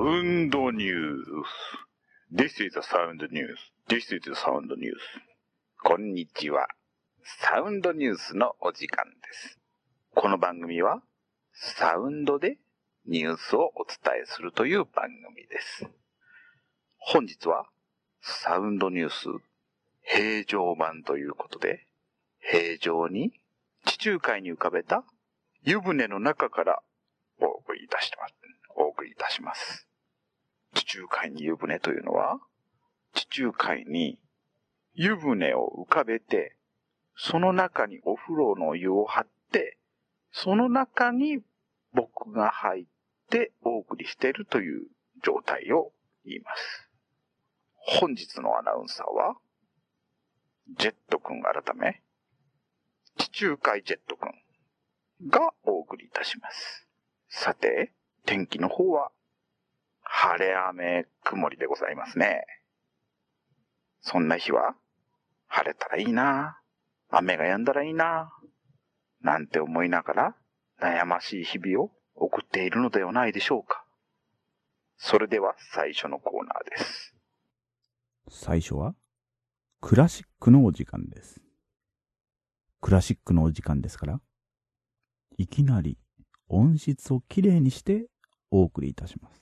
Sound News. This is the Sound News. This is the Sound News. こんにちは。サウンドニュースのお時間です。この番組は、サウンドでニュースをお伝えするという番組です。本日は、サウンドニュース平常版ということで、平常に地中海に浮かべた湯船の中からお送りいたします。お送りいたします。地中海に湯船というのは、地中海に湯船を浮かべて、その中にお風呂の湯を張って、その中に僕が入ってお送りしているという状態を言います。本日のアナウンサーは、ジェット君改め、地中海ジェット君がお送りいたします。さて、天気の方は、晴れ雨曇りでございますね。そんな日は、晴れたらいいな、雨が止んだらいいな、なんて思いながら悩ましい日々を送っているのではないでしょうか。それでは最初のコーナーです。最初は、クラシックのお時間です。クラシックのお時間ですから、いきなり音質をきれいにしてお送りいたします。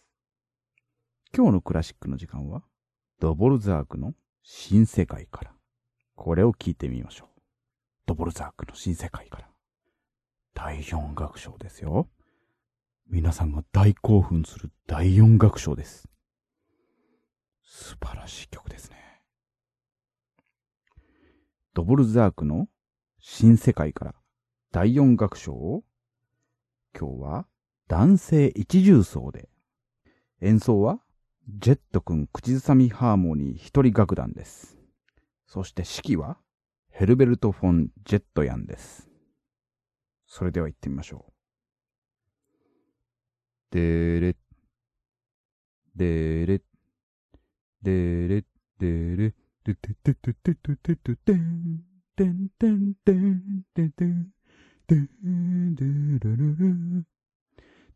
今日のクラシックの時間は、ドボルザークの新世界から。これを聞いてみましょう。ドボルザークの新世界から。第四楽章ですよ。皆さんが大興奮する第四楽章です。素晴らしい曲ですね。ドボルザークの新世界から第四楽章を今日は男性一重奏で演奏はジェット君口ずさみハーモニー一人楽団です。そして指揮はヘルベルト・フォン・ジェットヤンです。それでは行ってみましょう。でれ、でれ、でれ、でれ、でててててててててん、てんてんてんてんてん、てんでるるる、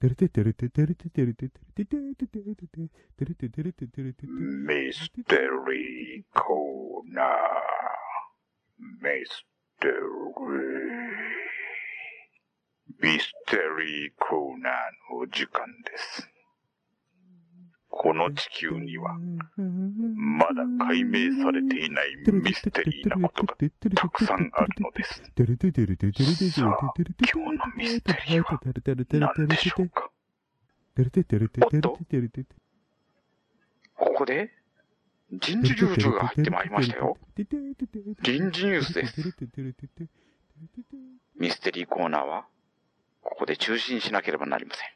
ててるててるててるててるててるててててててるててるててるててミステリーコーナー。ミステリー。ミステリーコーナーのお時間です。この地球には、まだ解明されていないミステリーなことがたくさんあるのです。さあ、今日のミステリーは何でしょうか？ここで、人事ニュースが入ってまいりましたよ。臨時ニュースです。ミステリーコーナーは、ここで中止にしなければなりません。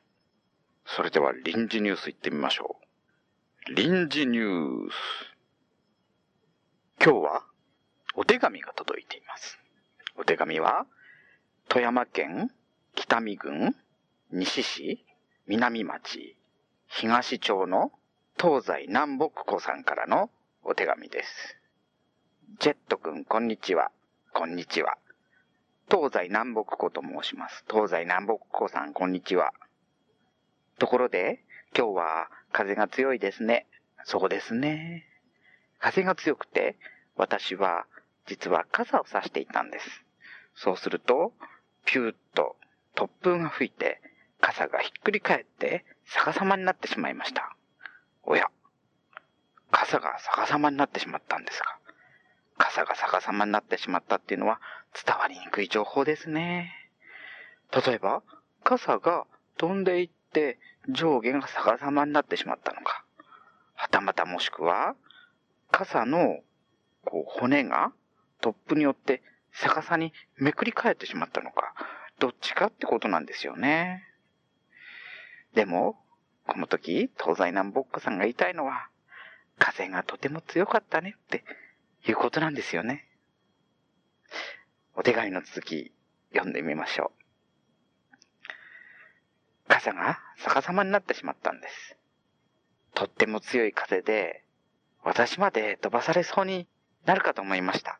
それでは臨時ニュース行ってみましょう。臨時ニュース。今日は、お手紙が届いています。お手紙は、富山県北見郡西市南町東町の東西南北湖さんからのお手紙です。ジェット君、こんにちは。こんにちは。東西南北湖と申します。東西南北湖さん、こんにちは。ところで、今日は風が強いですね。そうですね。風が強くて、私は実は傘を差していたんです。そうすると、ピューッと突風が吹いて、傘がひっくり返って逆さまになってしまいました。おや、傘が逆さまになってしまったんですか。傘が逆さまになってしまったっていうのは伝わりにくい情報ですね。例えば、傘が飛んでいって上下が逆さまになってしまったのか。はたまたもしくは、傘のこう骨が突風によって逆さにめくり返ってしまったのか。どっちかってことなんですよね。でも、この時、東西南北さんが言いたいのは、風がとても強かったねっていうことなんですよね。お手紙の続き読んでみましょう。傘が逆さまになってしまったんです。とっても強い風で、私まで飛ばされそうになるかと思いました。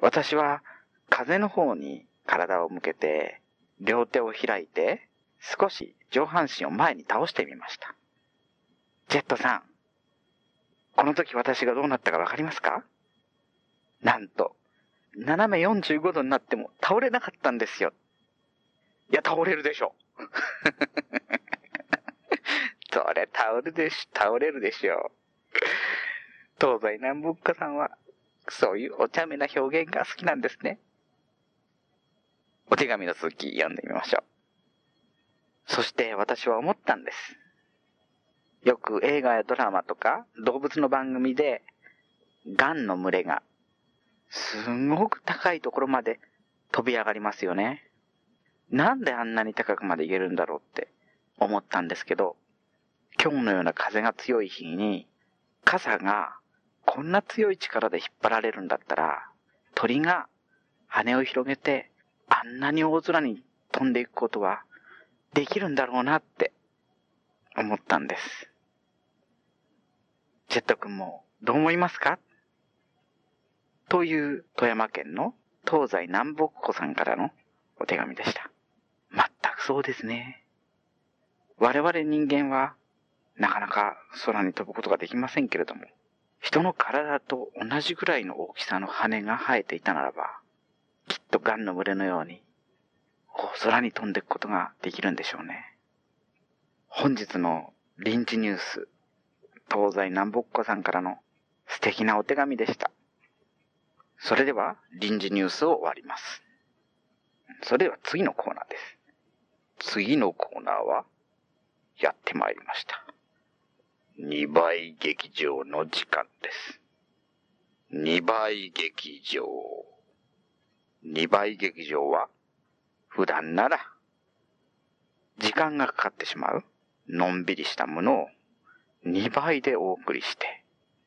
私は風の方に体を向けて、両手を開いて、少し上半身を前に倒してみました。ジェットさん、この時私がどうなったかわかりますか？なんと、斜め45度になっても倒れなかったんですよ。いや、倒れるでしょ。それ倒れるでし、倒れるでしょう。東西南北家さんは、そういうお茶目な表現が好きなんですね。お手紙の続き読んでみましょう。そして私は思ったんです。よく映画やドラマとか動物の番組で、癌の群れが、すごく高いところまで飛び上がりますよね。なんであんなに高くまで行けるんだろうって思ったんですけど、今日のような風が強い日に、傘がこんな強い力で引っ張られるんだったら、鳥が羽を広げてあんなに大空に飛んでいくことはできるんだろうなって思ったんです。ジェット君もどう思いますか？という富山県の東西南北湖さんからのお手紙でした。全くそうですね。我々人間はなかなか空に飛ぶことができませんけれども、人の体と同じぐらいの大きさの羽が生えていたならば、きっとガンの群れのように、空に飛んでいくことができるんでしょうね。本日の臨時ニュース、東西南北湖さんからの素敵なお手紙でした。それでは臨時ニュースを終わります。それでは次のコーナーです。次のコーナーは、やってまいりました。二倍劇場の時間です。二倍劇場。二倍劇場は、普段なら、時間がかかってしまう、のんびりしたものを、2倍でお送りして、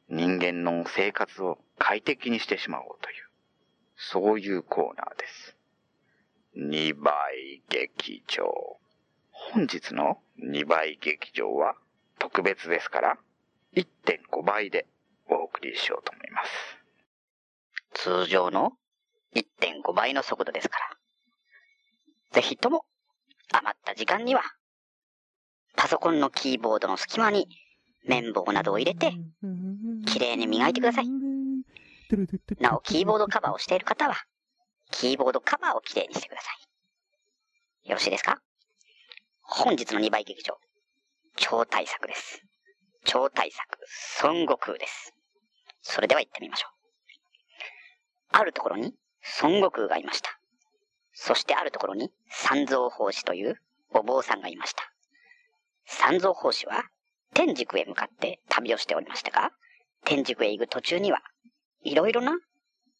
人間の生活を快適にしてしまおうという、そういうコーナーです。2倍劇場。本日の2倍劇場は特別ですから、1.5倍でお送りしようと思います。通常の1.5倍の速度ですから。ぜひとも、余った時間には、パソコンのキーボードの隙間に綿棒などを入れて、綺麗に磨いてください。なお、キーボードカバーをしている方は、キーボードカバーを綺麗にしてください。よろしいですか？本日の2倍劇場、超大作です。超大作、孫悟空です。それでは行ってみましょう。あるところに孫悟空がいました。そしてあるところに三蔵法師というお坊さんがいました。三蔵法師は天竺へ向かって旅をしておりましたが、天竺へ行く途中には、いろいろな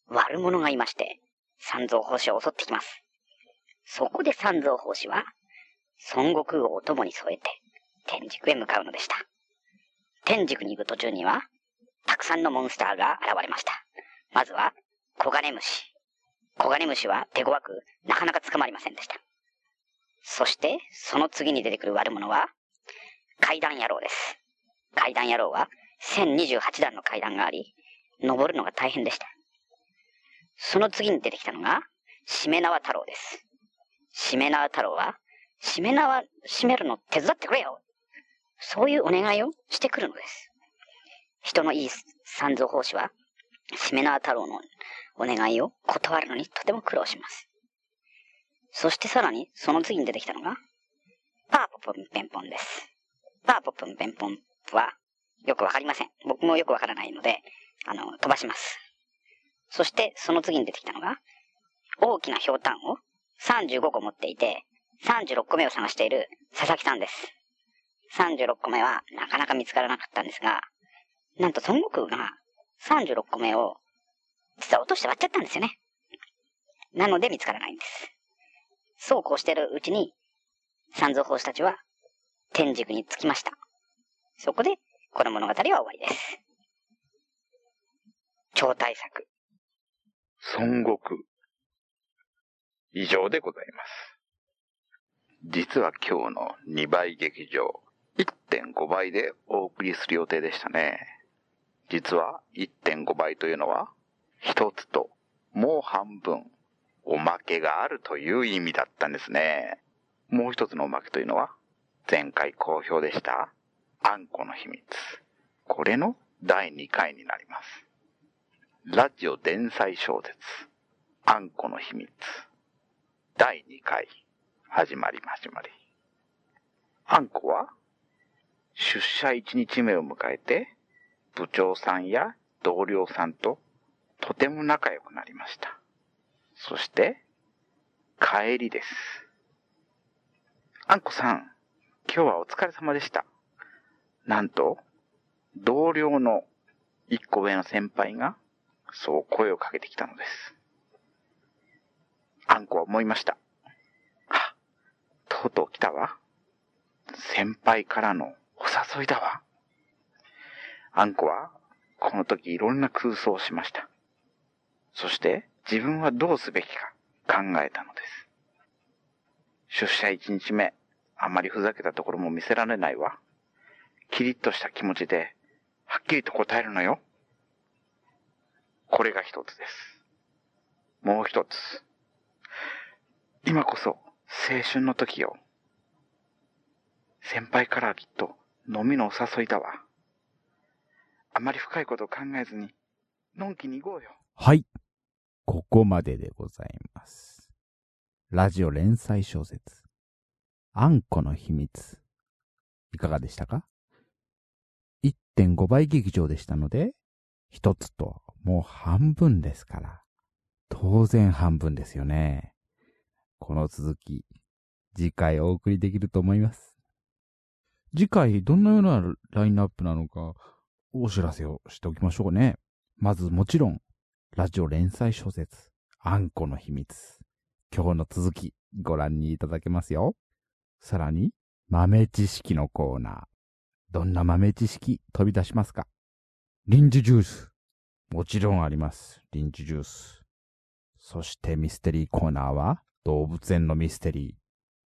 悪者がいまして、三蔵法師を襲ってきます。そこで三蔵法師は、孫悟空をお供に添えて、天竺へ向かうのでした。天竺に行く途中には、たくさんのモンスターが現れました。まずは、コガネムシ。コガネムシは手強く、なかなか捕まりませんでした。そして、その次に出てくる悪者は、階段野郎です。階段野郎は、1028段の階段があり、登るのが大変でした。その次に出てきたのが、しめ縄太郎です。しめ縄太郎は、しめ縄閉めるの手伝ってくれよそういうお願いをしてくるのです。人のいい三蔵法師は、しめ縄太郎のお願いを断るのにとても苦労します。そしてさらに、その次に出てきたのが、パーポプンペンポンです。パーポプンペンポンは、よくわかりません。僕もよくわからないので、あの、飛ばします。そして、その次に出てきたのが、大きなひょうたんを35個持っていて、36個目を探している佐々木さんです。36個目はなかなか見つからなかったんですが、なんと孫悟空が36個目を実は落として割っちゃったんですよね。なので見つからないんです。そうこうしてるうちに、三蔵法師たちは天竺に着きました。そこで、この物語は終わりです。超大作。孫悟空。以上でございます。実は今日の2倍劇場、1.5倍でお送りする予定でしたね。実は1.5倍というのは、一つともう半分、おまけがあるという意味だったんですね。もう一つのおまけというのは、前回好評でした、あんこの秘密。これの第2回になります。ラジオ連載小説、あんこの秘密。第2回、始まり始まり。あんこは、出社1日目を迎えて、部長さんや同僚さんととても仲良くなりました。そして、帰りです。あんこさん、今日はお疲れ様でした。なんと、同僚の一個上の先輩が、そう声をかけてきたのです。あんこは思いました。あ、とうとう来たわ。先輩からのお誘いだわ。あんこは、この時いろんな空想をしました。そして、自分はどうすべきか考えたのです。出社一日目、あまりふざけたところも見せられないわ。キリッとした気持ちで、はっきりと答えるのよ。これが一つです。もう一つ。今こそ青春の時よ。先輩からはきっと飲みのお誘いだわ。あまり深いことを考えずに、のんきに行こうよ。はい。ここまででございます。ラジオ連載小説、あんこの秘密。いかがでしたか ?1.5 倍劇場でしたので、一つともう半分ですから。当然半分ですよね。この続き、次回お送りできると思います。次回どんなようなラインナップなのか、お知らせをしておきましょうね。まずもちろん、ラジオ連載小説、あんこの秘密。今日の続き、ご覧にいただけますよ。さらに、豆知識のコーナー。どんな豆知識飛び出しますか？リンジジュース。もちろんあります。リンジジュース。そしてミステリーコーナーは、動物園のミステリー。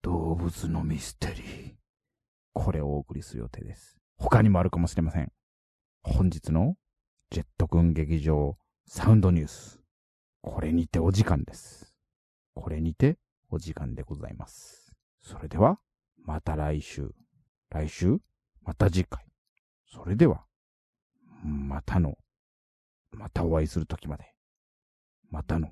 動物のミステリー。これをお送りする予定です。他にもあるかもしれません。本日のジェット君劇場サウンドニュース。これにてお時間です。これにてお時間でございます。それでは、また来週。来週また次回。それでは、またの、またお会いするときまで。またの。